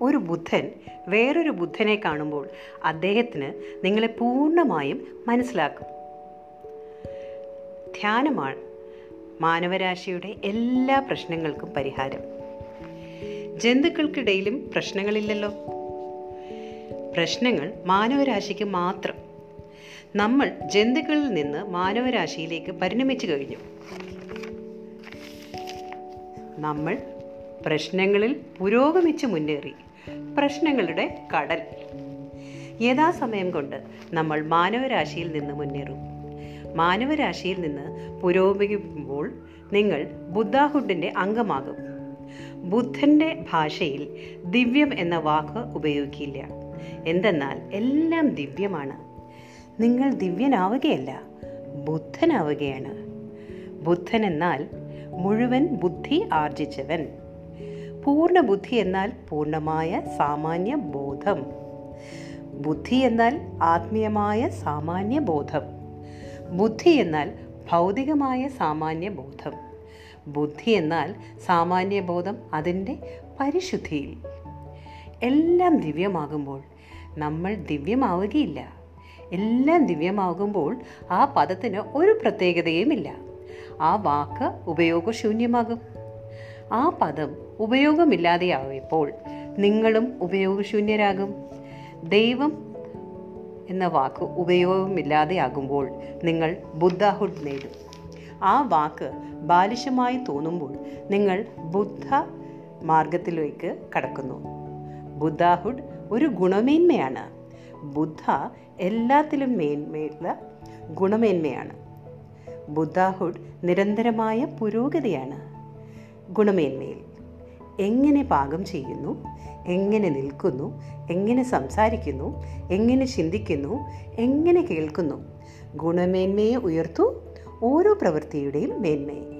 ഒരു ബുദ്ധൻ വേറൊരു ബുദ്ധനെ കാണുമ്പോൾ അദ്ദേഹത്തിന് നിങ്ങളെ പൂർണമായും മനസ്സിലാക്കും. ധ്യാനമാണ് മാനവരാശിയുടെ എല്ലാ പ്രശ്നങ്ങൾക്കും പരിഹാരം. ജന്തുക്കൾക്കിടയിലും പ്രശ്നങ്ങളില്ലല്ലോ. പ്രശ്നങ്ങൾ മാനവരാശിക്ക് മാത്രം. നമ്മൾ ജന്തുക്കളിൽ നിന്ന് മാനവരാശിയിലേക്ക് പരിണമിച്ചു കഴിഞ്ഞു. നമ്മൾ പ്രശ്നങ്ങളിൽ പുരോഗമിച്ച് മുന്നേറി. പ്രശ്നങ്ങളുടെ കടൽ. യഥാസമയം കൊണ്ട് നമ്മൾ മാനവരാശിയിൽ നിന്ന് മുന്നേറും. മാനവരാശിയിൽ നിന്ന് പുരോഗമിക്കുമ്പോൾ നിങ്ങൾ ബുദ്ധാഹുഡിന്റെ അംഗമാകും. ബുദ്ധന്റെ ഭാഷയിൽ ദിവ്യം എന്ന വാക്ക് ഉപയോഗിക്കില്ല. എന്തെന്നാൽ എല്ലാം ദിവ്യമാണ്. നിങ്ങൾ ദിവ്യനാവുകയല്ല ബുദ്ധനാവുകയാണ്. ബുദ്ധൻ എന്നാൽ മുഴുവൻ ബുദ്ധി ആർജിച്ചവൻ. പൂർണ ബുദ്ധി എന്നാൽ പൂർണമായ സാമാന്യ ബോധം. ബുദ്ധി എന്നാൽ ആത്മീയമായ സാമാന്യ ബോധം. ബുദ്ധി എന്നാൽ ഭൗതികമായ സാമാന്യ ബോധം. ബുദ്ധി എന്നാൽ സാമാന്യ ബോധം അതിന്റെ പരിശുദ്ധിയിൽ. എല്ലാം ദിവ്യമാകുമ്പോൾ നമ്മൾ ദിവ്യമാവുകയില്ല. എല്ലാം ദിവ്യമാകുമ്പോൾ ആ പദത്തിന് ഒരു പ്രത്യേകതയുമില്ല. ആ വാക്ക് ഉപയോഗശൂന്യമാകും. ആ പദം ഉപയോഗമില്ലാതെയാവുമ്പോൾ നിങ്ങളും ഉപയോഗശൂന്യരാകും. ദൈവം എന്ന വാക്ക് ഉപയോഗമില്ലാതെയാകുമ്പോൾ നിങ്ങൾ ബുദ്ധഹുഡ് നേടും. ആ വാക്ക് ബാലിശമായി തോന്നുമ്പോൾ നിങ്ങൾ ബുദ്ധ മാർഗത്തിലേക്ക് കടക്കുന്നു. ബുദ്ധാഹുഡ് ഒരു ഗുണമേന്മയാണ്. ബുദ്ധ എല്ലാത്തിലും മേന്മയുള്ള ഗുണമേന്മയാണ്. ബുദ്ധാഹുഡ് നിരന്തരമായ പുരോഗതിയാണ്. ഗുണമേന്മയിൽ. എങ്ങനെ പാകം ചെയ്യുന്നു? എങ്ങനെ നിൽക്കുന്നു? എങ്ങനെ സംസാരിക്കുന്നു? എങ്ങനെ ചിന്തിക്കുന്നു? എങ്ങനെ കേൾക്കുന്നു? ഗുണമേന്മയെ ഉയർത്തു. ഓരോ പ്രവൃത്തിയുടെയും മേന്മയെ.